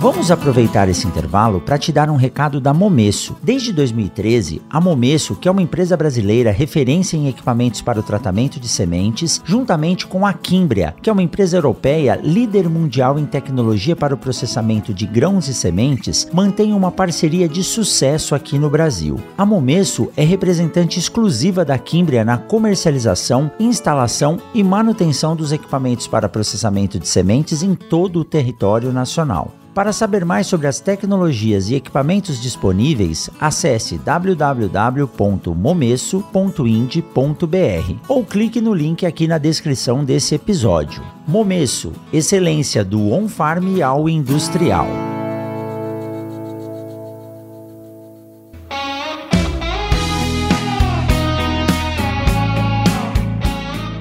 Vamos aproveitar esse intervalo para te dar um recado da Momesso. Desde 2013, a Momesso, que é uma empresa brasileira referência em equipamentos para o tratamento de sementes, juntamente com a Quimbria, que é uma empresa europeia líder mundial em tecnologia para o processamento de grãos e sementes, mantém uma parceria de sucesso aqui no Brasil. A Momesso é representante exclusiva da Quimbria na comercialização, instalação e manutenção dos equipamentos para processamento de sementes em todo o território nacional. Para saber mais sobre as tecnologias e equipamentos disponíveis, acesse www.momesso.ind.br ou clique no link aqui na descrição desse episódio. Momesso, excelência do on-farm ao industrial.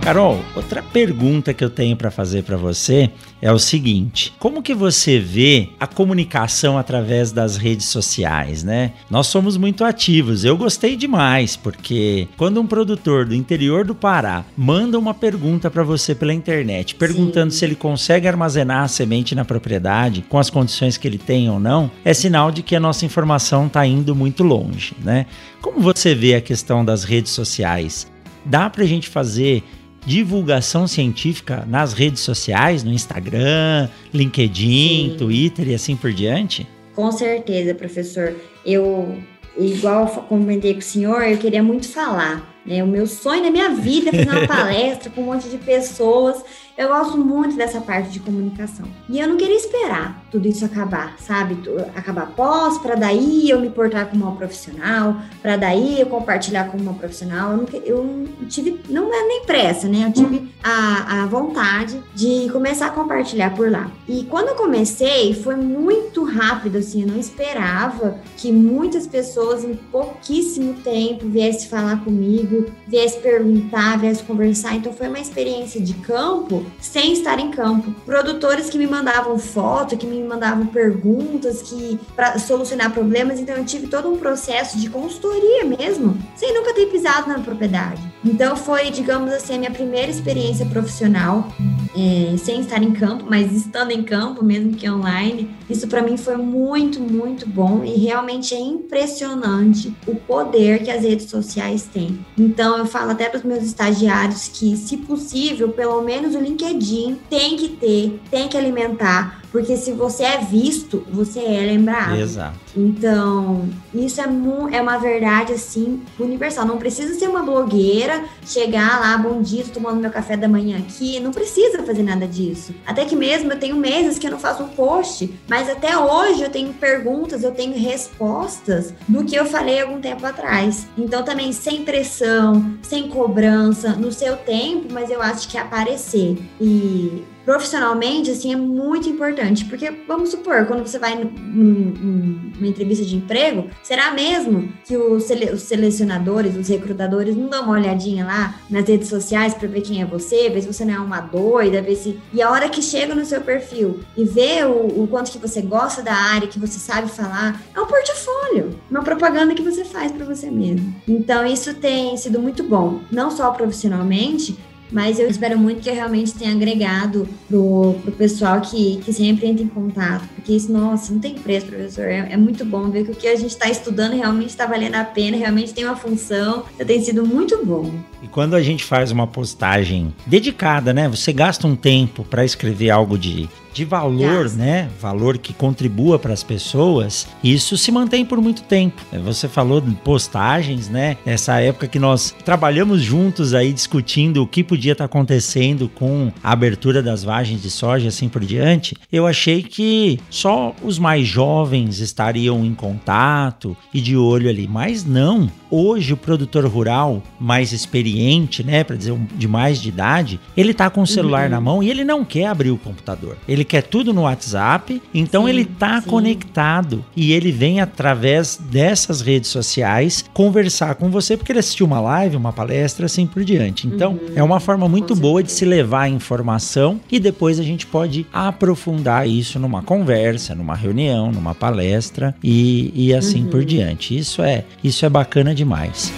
Carol, outra pergunta que eu tenho para fazer para você é o seguinte: como que você vê a comunicação através das redes sociais, né? Nós somos muito ativos. Eu gostei demais porque quando um produtor do interior do Pará manda uma pergunta para você pela internet, perguntando Sim. se ele consegue armazenar a semente na propriedade com as condições que ele tem ou não, é sinal de que a nossa informação está indo muito longe, né? Como você vê a questão das redes sociais? Dá para a gente fazer divulgação científica nas redes sociais, no Instagram, LinkedIn, Sim. Twitter e assim por diante? Com certeza, professor. Eu, igual comentei com o senhor, eu queria muito falar. Né? O meu sonho da minha vida é fazer uma palestra com um monte de pessoas eu gosto muito dessa parte de comunicação. E eu não queria esperar tudo isso acabar, sabe? Acabar pós, para daí eu me portar como uma profissional, para daí eu compartilhar como uma profissional. Eu, não, eu tive, não é nem pressa, né? Eu tive a, a vontade de começar a compartilhar por lá. E quando eu comecei, foi muito rápido, assim, eu não esperava que muitas pessoas em pouquíssimo tempo viessem falar comigo, viessem perguntar, viessem conversar. Então foi uma experiência de campo sem estar em campo. Produtores que me mandavam foto, que me mandavam perguntas, que para solucionar problemas, então eu tive todo um processo de consultoria mesmo, sem nunca ter pisado na propriedade. Então foi, digamos assim, a minha primeira experiência profissional, é, sem estar em campo, mas estando em campo, mesmo que online. Isso para mim foi muito, muito bom e realmente é impressionante o poder que as redes sociais têm. Então eu falo até para os meus estagiários que, se possível, pelo menos o LinkedIn tem que ter, tem que alimentar porque se você é visto, você é lembrado. Exato. Então, isso é, é uma verdade, assim, universal. Não precisa ser uma blogueira, chegar lá, bom dia, tô tomando meu café da manhã aqui. Não precisa fazer nada disso. Até que mesmo eu tenho meses que eu não faço um post, mas até hoje eu tenho perguntas, eu tenho respostas do que eu falei algum tempo atrás. Então, também sem pressão, sem cobrança, no seu tempo, mas eu acho que é aparecer. E profissionalmente, assim, é muito importante. Porque, vamos supor, quando você vai numa entrevista de emprego, será mesmo que os, sele os, selecionadores, os recrutadores, não dão uma olhadinha lá nas redes sociais para ver quem é você, ver se você não é uma doida, ver se. E a hora que chega no seu perfil e vê o, o quanto que você gosta da área, que você sabe falar, é um portfólio, uma propaganda que você faz para você mesmo. Então, isso tem sido muito bom, não só profissionalmente, mas eu espero muito que eu realmente tenha agregado pro, pro pessoal que, que sempre entra em contato, porque isso, nossa, não tem preço, professor. É, é muito bom ver que o que a gente está estudando realmente está valendo a pena, realmente tem uma função, tem sido muito bom. E quando a gente faz uma postagem dedicada, né? Você gasta um tempo para escrever algo de de valor, yes. né? Valor que contribua para as pessoas, isso se mantém por muito tempo. Você falou de postagens, né? Essa época que nós trabalhamos juntos aí discutindo o que podia estar tá acontecendo com a abertura das vagens de soja e assim por diante, eu achei que só os mais jovens estariam em contato e de olho ali, mas não. Hoje o produtor rural mais experiente experiente, né, para dizer de mais de idade, ele tá com o celular uhum. na mão e ele não quer abrir o computador. Ele quer tudo no WhatsApp, então sim, ele tá sim. conectado e ele vem através dessas redes sociais conversar com você porque ele assistiu uma live, uma palestra, assim por diante. Então, uhum. é uma forma muito boa de se levar a informação e depois a gente pode aprofundar isso numa conversa, numa reunião, numa palestra e, e assim uhum. por diante. Isso é, isso é bacana demais.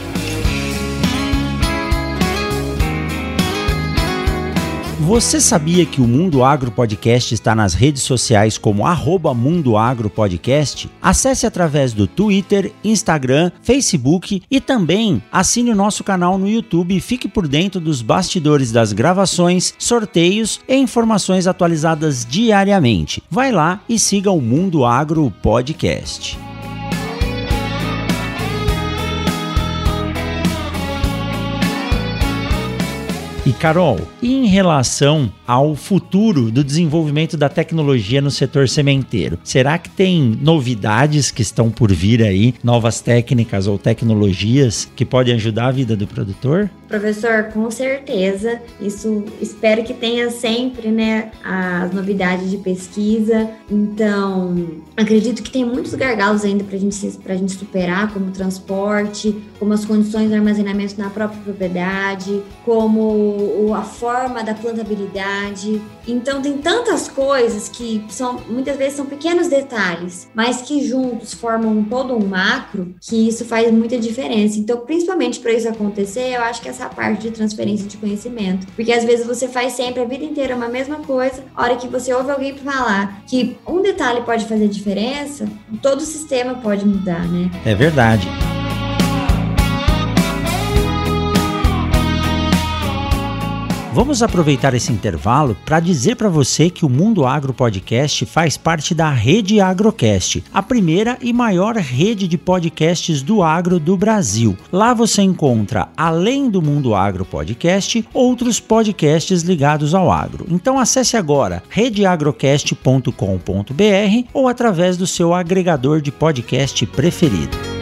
Você sabia que o Mundo Agro Podcast está nas redes sociais como arroba Mundo Agro Podcast? Acesse através do Twitter, Instagram, Facebook e também assine o nosso canal no YouTube e fique por dentro dos bastidores das gravações, sorteios e informações atualizadas diariamente. Vai lá e siga o Mundo Agro Podcast. E Carol, em relação ao futuro do desenvolvimento da tecnologia no setor sementeiro, será que tem novidades que estão por vir aí, novas técnicas ou tecnologias que podem ajudar a vida do produtor? Professor, com certeza. Isso espero que tenha sempre, né, as novidades de pesquisa. Então, acredito que tem muitos gargalos ainda para gente, a gente superar, como transporte, como as condições de armazenamento na própria propriedade, como a forma da plantabilidade. Então, tem tantas coisas que são muitas vezes são pequenos detalhes, mas que juntos formam todo um macro, que isso faz muita diferença. Então, principalmente para isso acontecer, eu acho que essa essa parte de transferência de conhecimento. Porque às vezes você faz sempre a vida inteira uma mesma coisa, a hora que você ouve alguém falar que um detalhe pode fazer diferença, todo o sistema pode mudar, né? É verdade. Vamos aproveitar esse intervalo para dizer para você que o Mundo Agro Podcast faz parte da Rede Agrocast, a primeira e maior rede de podcasts do agro do Brasil. Lá você encontra, além do Mundo Agro Podcast, outros podcasts ligados ao agro. Então acesse agora redeagrocast.com.br ou através do seu agregador de podcast preferido.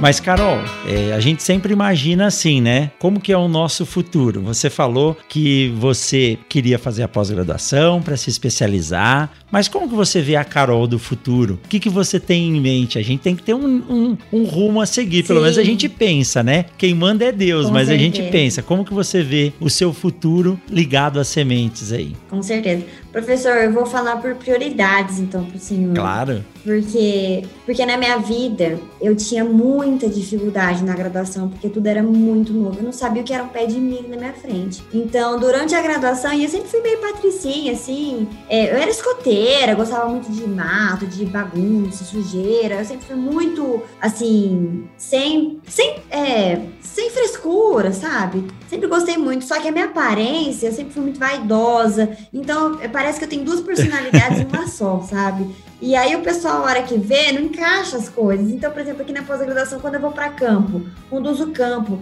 Mas, Carol, é, a gente sempre imagina assim, né? Como que é o nosso futuro? Você falou que você queria fazer a pós-graduação para se especializar, mas como que você vê a Carol do futuro? O que, que você tem em mente? A gente tem que ter um, um, um rumo a seguir. Sim. Pelo menos a gente pensa, né? Quem manda é Deus, Com mas certeza. a gente pensa. Como que você vê o seu futuro ligado às sementes aí? Com certeza. Professor, eu vou falar por prioridades, então, para o senhor. Claro. Porque, porque na minha vida eu tinha muita dificuldade na graduação, porque tudo era muito novo. Eu não sabia o que era um pé de milho na minha frente. Então, durante a graduação, e eu sempre fui meio patricinha, assim. É, eu era escoteira, gostava muito de mato, de bagunça, sujeira. Eu sempre fui muito, assim, sem, sem, é, sem frescura, sabe? Sempre gostei muito. Só que a minha aparência, eu sempre fui muito vaidosa. Então, parece que eu tenho duas personalidades em uma só, sabe? E aí o pessoal, a hora que vê, não encaixa as coisas. Então, por exemplo, aqui na pós-graduação, quando eu vou para campo, conduzo o campo,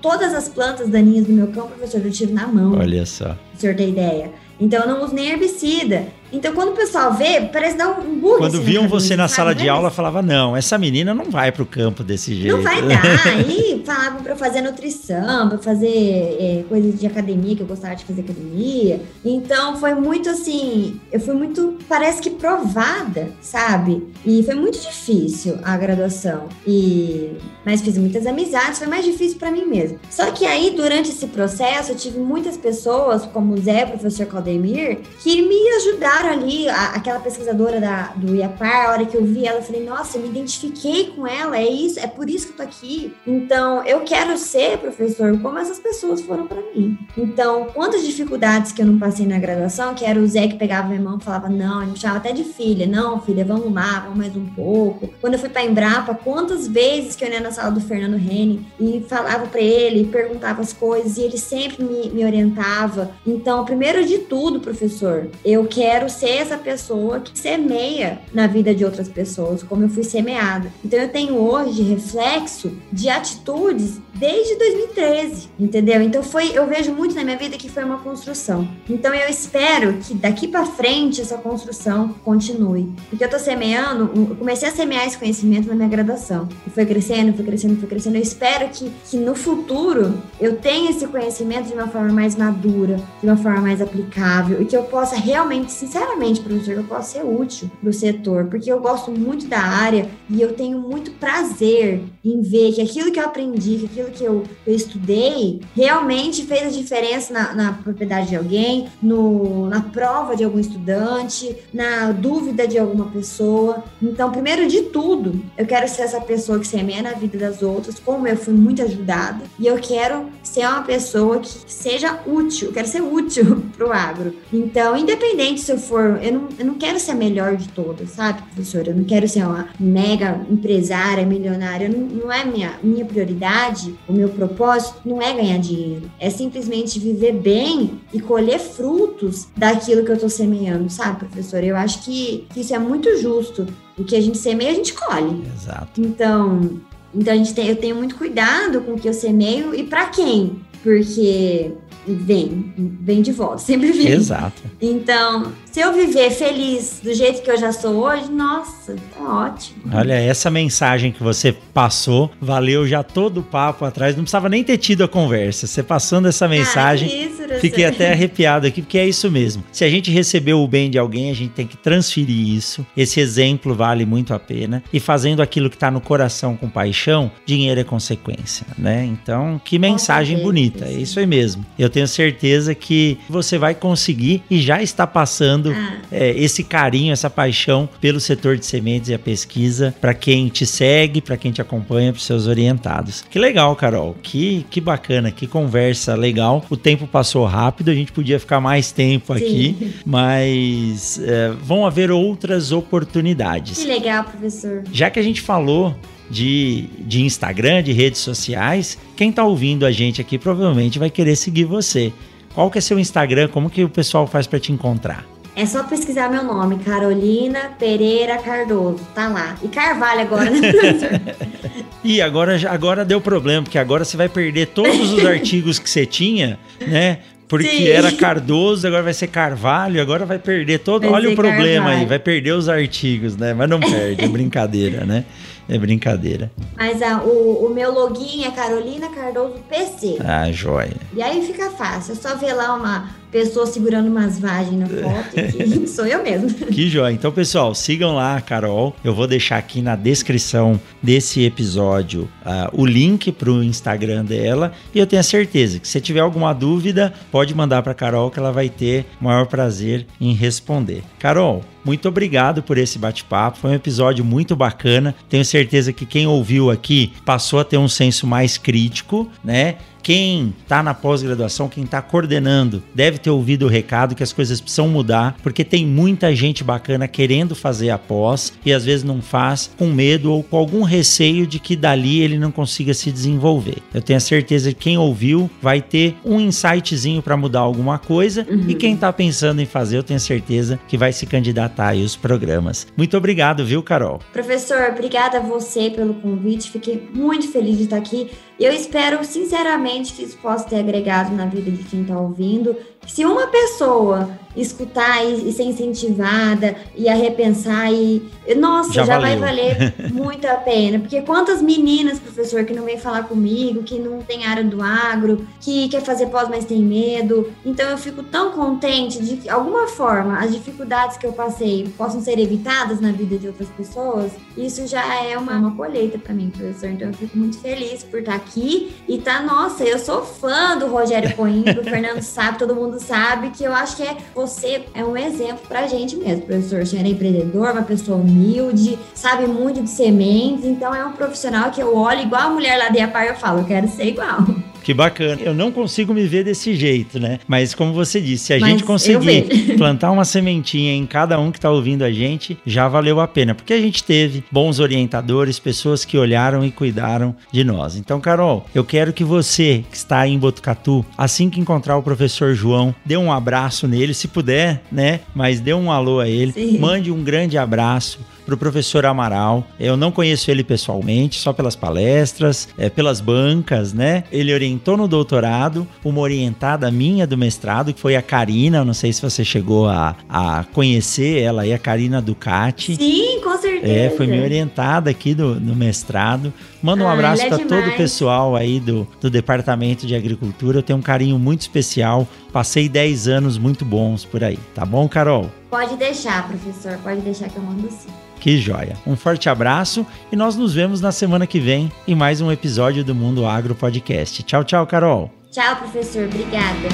todas as plantas daninhas do meu campo, professor, eu tiro na mão. Olha só. O senhor tem ideia. Então, eu não uso nem herbicida. Então, quando o pessoal vê, parece dar um bug. Quando assim, viam você na sala de aula, falava: não, essa menina não vai para o campo desse jeito. Não vai dar. Aí falavam para fazer nutrição, para fazer é, coisas de academia, que eu gostava de fazer academia. Então, foi muito assim. Eu fui muito, parece que provada, sabe? E foi muito difícil a graduação. E Mas fiz muitas amizades, foi mais difícil para mim mesmo. Só que aí, durante esse processo, eu tive muitas pessoas, como o Zé, o professor Caldemir, que me ajudaram ali, a, aquela pesquisadora da, do IAPAR, a hora que eu vi ela, eu falei, nossa, eu me identifiquei com ela, é isso, é por isso que eu tô aqui. Então, eu quero ser, professor, como essas pessoas foram para mim. Então, quantas dificuldades que eu não passei na graduação, que era o Zé que pegava minha mão e falava, não, ele me chamava até de filha, não, filha, vamos lá, vamos mais um pouco. Quando eu fui pra Embrapa, quantas vezes que eu ia na sala do Fernando Rene e falava para ele, perguntava as coisas, e ele sempre me, me orientava. Então, primeiro de tudo, professor, eu quero ser essa pessoa que semeia na vida de outras pessoas, como eu fui semeada. Então eu tenho hoje reflexo de atitudes desde 2013, entendeu? Então foi, eu vejo muito na minha vida que foi uma construção. Então eu espero que daqui para frente essa construção continue, porque eu tô semeando, eu comecei a semear esse conhecimento na minha graduação. E foi crescendo, foi crescendo, foi crescendo. Eu espero que, que no futuro eu tenha esse conhecimento de uma forma mais madura, de uma forma mais aplicável e que eu possa realmente, sinceramente, professor, eu possa ser útil pro setor, porque eu gosto muito da área e eu tenho muito prazer em ver que aquilo que eu aprendi, que aquilo que eu, eu estudei, realmente fez a diferença na, na propriedade de alguém, no, na prova de algum estudante, na dúvida de alguma pessoa. Então, primeiro de tudo, eu quero ser essa pessoa que semeia na vida das outras, como eu fui muito ajudada, e eu quero ser uma pessoa que seja útil, eu quero ser útil pro agro. Então, independente se eu for, eu não, eu não quero ser a melhor de todas, sabe, professora? Eu não quero ser uma mega empresária, milionária, não, não é minha, minha prioridade, o meu propósito não é ganhar dinheiro, é simplesmente viver bem e colher frutos daquilo que eu tô semeando, sabe, professora? Eu acho que, que isso é muito justo. O que a gente semeia, a gente colhe. Exato. Então, então a gente tem, eu tenho muito cuidado com o que eu semeio e para quem, porque vem, vem de volta, sempre vem. Exato. Então, se eu viver feliz do jeito que eu já sou hoje, nossa, tá ótimo. Olha, essa mensagem que você passou, valeu já todo o papo atrás, não precisava nem ter tido a conversa. Você passando essa mensagem, ah, isso, fiquei até arrepiado aqui, porque é isso mesmo. Se a gente recebeu o bem de alguém, a gente tem que transferir isso. Esse exemplo vale muito a pena. E fazendo aquilo que está no coração com paixão, dinheiro é consequência, né? Então, que mensagem bonita. É isso aí mesmo. Eu tenho certeza que você vai conseguir e já está passando ah. é, esse carinho, essa paixão pelo setor de sementes e a pesquisa para quem te segue, para quem te acompanha, para seus orientados. Que legal, Carol. Que, que bacana, que conversa legal. O tempo passou rápido, a gente podia ficar mais tempo Sim. aqui, mas é, vão haver outras oportunidades. Que legal, professor. Já que a gente falou de, de Instagram, de redes sociais, quem está ouvindo a gente aqui provavelmente vai querer seguir você. Qual que é seu Instagram? Como que o pessoal faz para te encontrar? É só pesquisar meu nome, Carolina Pereira Cardoso, tá lá. E Carvalho agora, né, e agora, agora deu problema, porque agora você vai perder todos os artigos que você tinha, né? Porque Sim. era Cardoso, agora vai ser Carvalho, agora vai perder todo. Vai Olha o problema Carvalho. aí, vai perder os artigos, né? Mas não perde, é brincadeira, né? É brincadeira. Mas ah, o, o meu login é Carolina Cardoso PC. Ah, joia. E aí fica fácil. É só ver lá uma pessoa segurando umas vagens na foto, que sou eu mesmo. Que joia. Então, pessoal, sigam lá a Carol. Eu vou deixar aqui na descrição desse episódio uh, o link para o Instagram dela. E eu tenho certeza que se tiver alguma dúvida, pode mandar para Carol que ela vai ter o maior prazer em responder. Carol, muito obrigado por esse bate-papo. Foi um episódio muito bacana. Tenho certeza que quem ouviu aqui passou a ter um senso mais crítico, né? Quem está na pós-graduação, quem está coordenando, deve ter ouvido o recado que as coisas precisam mudar, porque tem muita gente bacana querendo fazer a pós e às vezes não faz com medo ou com algum receio de que dali ele não consiga se desenvolver. Eu tenho a certeza que quem ouviu vai ter um insightzinho para mudar alguma coisa uhum. e quem está pensando em fazer, eu tenho certeza que vai se candidatar aí os programas. Muito obrigado, viu, Carol? Professor, obrigada a você pelo convite. Fiquei muito feliz de estar aqui. Eu espero sinceramente que isso possa ter agregado na vida de quem está ouvindo. Se uma pessoa escutar e, e, ser incentivada e a repensar e nossa, já, já vai valer muito a pena, porque quantas meninas, professor, que não vem falar comigo, que não tem área do agro, que quer fazer pós, mas tem medo. Então eu fico tão contente de que, de alguma forma, as dificuldades que eu passei possam ser evitadas na vida de outras pessoas. Isso já é uma, uma colheita para mim, professor. Então eu fico muito feliz por estar aqui e tá, nossa, eu sou fã do Rogério Coimbra, do Fernando sabe, todo mundo sabe que eu acho que é você é um exemplo pra gente mesmo, professor. Você era empreendedor, uma pessoa humilde, sabe muito de sementes, então é um profissional que eu olho igual a mulher lá de Apar, eu falo, eu quero ser igual. Que bacana. Eu não consigo me ver desse jeito, né? Mas como você disse, se a Mas gente conseguir plantar uma sementinha em cada um que está ouvindo a gente, já valeu a pena. Porque a gente teve bons orientadores, pessoas que olharam e cuidaram de nós. Então, Carol, eu quero que você que está aí em Botucatu, assim que encontrar o professor João, dê um abraço nele, se puder, né? Mas dê um alô a ele, Sim. mande um grande abraço para o professor Amaral. Eu não conheço ele pessoalmente, só pelas palestras, é, pelas bancas, né? Ele orientou no doutorado, uma orientada minha do mestrado, que foi a Karina. Não sei se você chegou a, a conhecer ela aí, a Karina Ducati. Sim, com certeza. É, foi minha orientada aqui do, no mestrado. Manda um ah, abraço é para todo o pessoal aí do, do Departamento de Agricultura. Eu tenho um carinho muito especial. Passei 10 anos muito bons por aí. Tá bom, Carol? Pode deixar, professor. Pode deixar que eu mando sim. Que joia. Um forte abraço e nós nos vemos na semana que vem em mais um episódio do Mundo Agro Podcast. Tchau, tchau, Carol. Tchau, professor. Obrigada.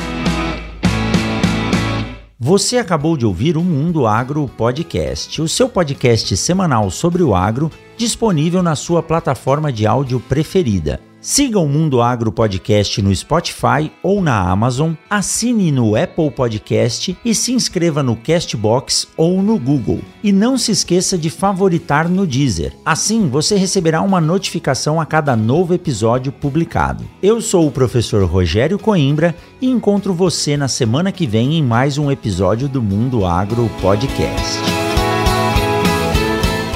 Você acabou de ouvir o Mundo Agro Podcast, o seu podcast semanal sobre o agro, disponível na sua plataforma de áudio preferida. Siga o Mundo Agro Podcast no Spotify ou na Amazon, assine no Apple Podcast e se inscreva no Castbox ou no Google. E não se esqueça de favoritar no Deezer. Assim você receberá uma notificação a cada novo episódio publicado. Eu sou o professor Rogério Coimbra e encontro você na semana que vem em mais um episódio do Mundo Agro Podcast.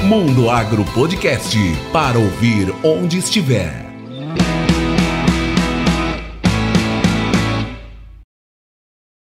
Mundo Agro Podcast para ouvir onde estiver.